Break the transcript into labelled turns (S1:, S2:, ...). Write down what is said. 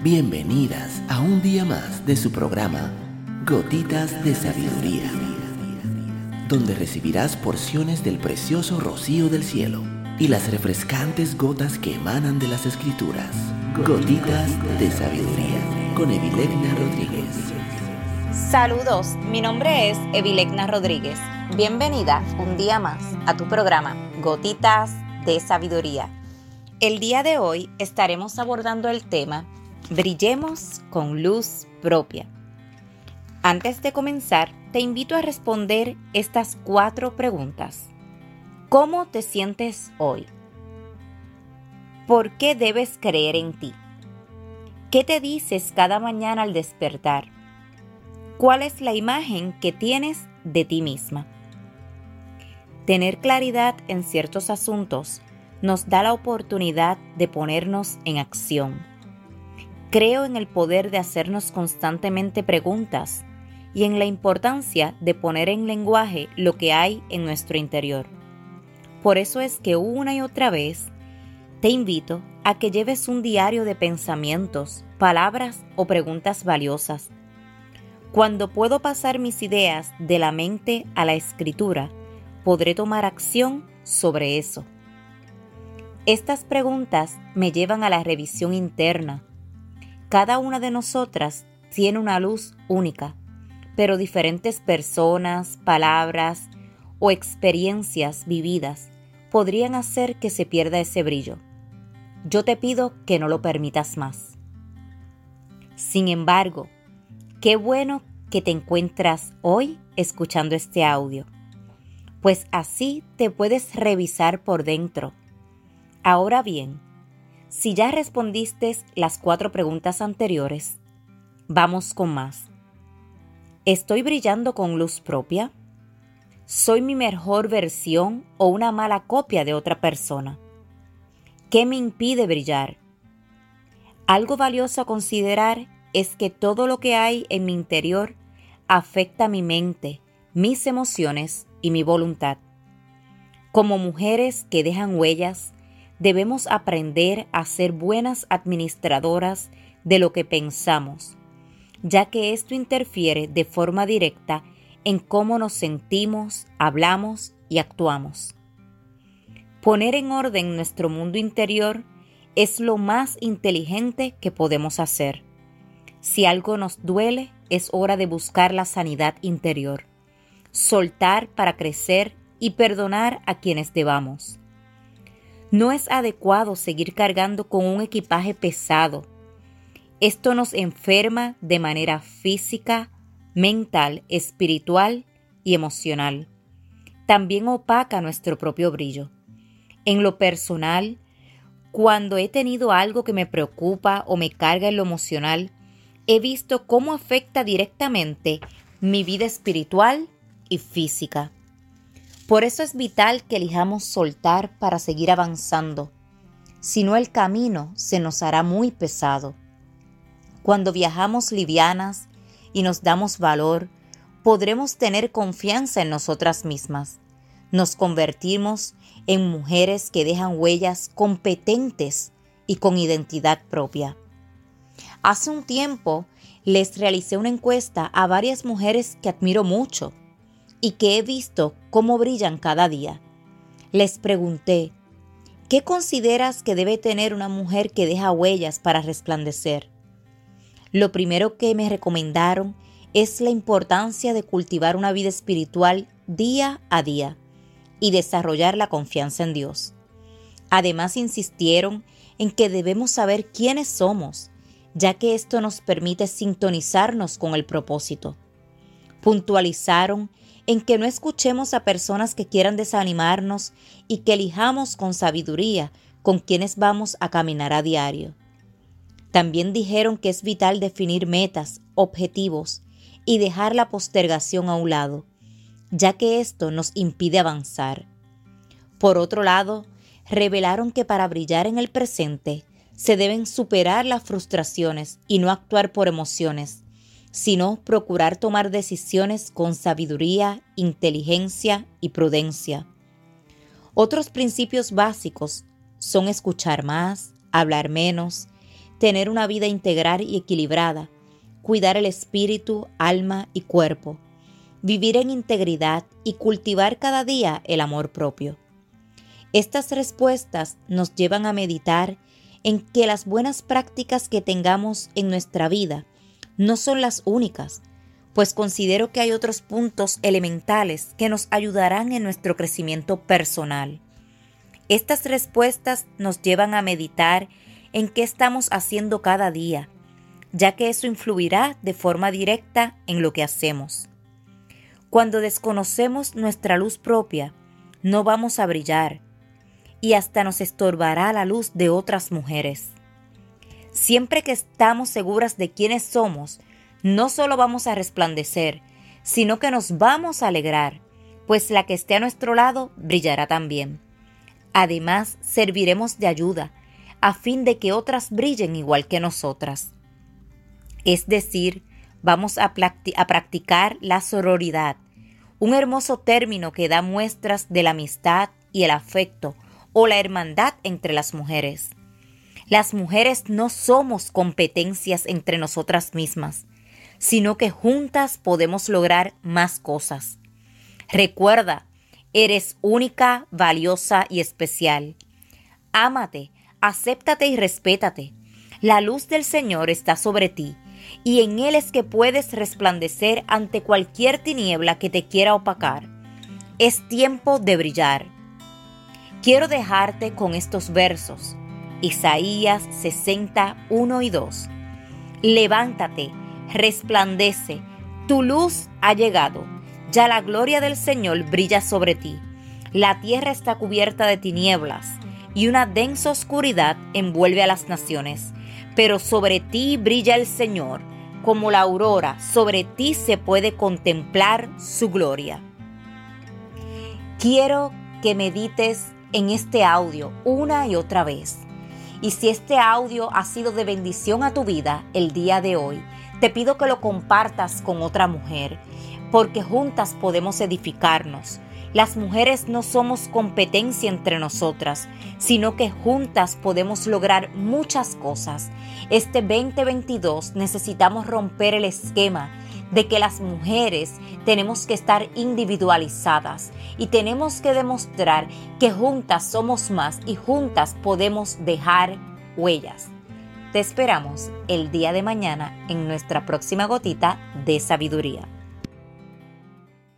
S1: Bienvenidas a un día más de su programa Gotitas de Sabiduría, donde recibirás porciones del precioso rocío del cielo y las refrescantes gotas que emanan de las escrituras. Gotitas de Sabiduría con Evilegna Rodríguez.
S2: Saludos, mi nombre es Evilegna Rodríguez. Bienvenida un día más a tu programa Gotitas de Sabiduría. El día de hoy estaremos abordando el tema Brillemos con luz propia. Antes de comenzar, te invito a responder estas cuatro preguntas. ¿Cómo te sientes hoy? ¿Por qué debes creer en ti? ¿Qué te dices cada mañana al despertar? ¿Cuál es la imagen que tienes de ti misma? Tener claridad en ciertos asuntos nos da la oportunidad de ponernos en acción Creo en el poder de hacernos constantemente preguntas y en la importancia de poner en lenguaje lo que hay en nuestro interior. Por eso es que una y otra vez te invito a que lleves un diario de pensamientos, palabras o preguntas valiosas. Cuando puedo pasar mis ideas de la mente a la escritura, podré tomar acción sobre eso. Estas preguntas me llevan a la revisión interna, cada una de nosotras tiene una luz única, pero diferentes personas, palabras o experiencias vividas podrían hacer que se pierda ese brillo. Yo te pido que no lo permitas más. Sin embargo, qué bueno que te encuentras hoy escuchando este audio, pues así te puedes revisar por dentro. Ahora bien, si ya respondiste las cuatro preguntas anteriores, vamos con más. ¿Estoy brillando con luz propia? ¿Soy mi mejor versión o una mala copia de otra persona? ¿Qué me impide brillar? Algo valioso a considerar es que todo lo que hay en mi interior afecta mi mente, mis emociones y mi voluntad. Como mujeres que dejan huellas, debemos aprender a ser buenas administradoras de lo que pensamos, ya que esto interfiere de forma directa en cómo nos sentimos, hablamos y actuamos. Poner en orden nuestro mundo interior es lo más inteligente que podemos hacer. Si algo nos duele, es hora de buscar la sanidad interior, soltar para crecer y perdonar a quienes debamos. No es adecuado seguir cargando con un equipaje pesado. Esto nos enferma de manera física, mental, espiritual y emocional. También opaca nuestro propio brillo. En lo personal, cuando he tenido algo que me preocupa o me carga en lo emocional, he visto cómo afecta directamente mi vida espiritual y física. Por eso es vital que elijamos soltar para seguir avanzando, si no el camino se nos hará muy pesado. Cuando viajamos livianas y nos damos valor, podremos tener confianza en nosotras mismas. Nos convertimos en mujeres que dejan huellas competentes y con identidad propia. Hace un tiempo les realicé una encuesta a varias mujeres que admiro mucho y que he visto cómo brillan cada día. Les pregunté, ¿qué consideras que debe tener una mujer que deja huellas para resplandecer? Lo primero que me recomendaron es la importancia de cultivar una vida espiritual día a día y desarrollar la confianza en Dios. Además insistieron en que debemos saber quiénes somos, ya que esto nos permite sintonizarnos con el propósito. Puntualizaron en que no escuchemos a personas que quieran desanimarnos y que elijamos con sabiduría con quienes vamos a caminar a diario. También dijeron que es vital definir metas, objetivos y dejar la postergación a un lado, ya que esto nos impide avanzar. Por otro lado, revelaron que para brillar en el presente se deben superar las frustraciones y no actuar por emociones, sino procurar tomar decisiones con sabiduría, inteligencia y prudencia. Otros principios básicos son escuchar más, hablar menos, tener una vida integral y equilibrada, cuidar el espíritu, alma y cuerpo, vivir en integridad y cultivar cada día el amor propio. Estas respuestas nos llevan a meditar en que las buenas prácticas que tengamos en nuestra vida no son las únicas, pues considero que hay otros puntos elementales que nos ayudarán en nuestro crecimiento personal. Estas respuestas nos llevan a meditar en qué estamos haciendo cada día, ya que eso influirá de forma directa en lo que hacemos. Cuando desconocemos nuestra luz propia, no vamos a brillar y hasta nos estorbará la luz de otras mujeres. Siempre que estamos seguras de quiénes somos, no solo vamos a resplandecer, sino que nos vamos a alegrar, pues la que esté a nuestro lado brillará también. Además, serviremos de ayuda, a fin de que otras brillen igual que nosotras. Es decir, vamos a, a practicar la sororidad, un hermoso término que da muestras de la amistad y el afecto o la hermandad entre las mujeres. Las mujeres no somos competencias entre nosotras mismas, sino que juntas podemos lograr más cosas. Recuerda, eres única, valiosa y especial. Ámate, acéptate y respétate. La luz del Señor está sobre ti, y en Él es que puedes resplandecer ante cualquier tiniebla que te quiera opacar. Es tiempo de brillar. Quiero dejarte con estos versos. Isaías 61 y 2. Levántate, resplandece, tu luz ha llegado, ya la gloria del Señor brilla sobre ti. La tierra está cubierta de tinieblas y una densa oscuridad envuelve a las naciones, pero sobre ti brilla el Señor, como la aurora, sobre ti se puede contemplar su gloria. Quiero que medites en este audio una y otra vez. Y si este audio ha sido de bendición a tu vida el día de hoy, te pido que lo compartas con otra mujer, porque juntas podemos edificarnos las mujeres no somos competencia entre nosotras, sino que juntas podemos lograr muchas cosas. Este 2022 necesitamos romper el esquema de que las mujeres tenemos que estar individualizadas y tenemos que demostrar que juntas somos más y juntas podemos dejar huellas. Te esperamos el día de mañana en nuestra próxima gotita de sabiduría.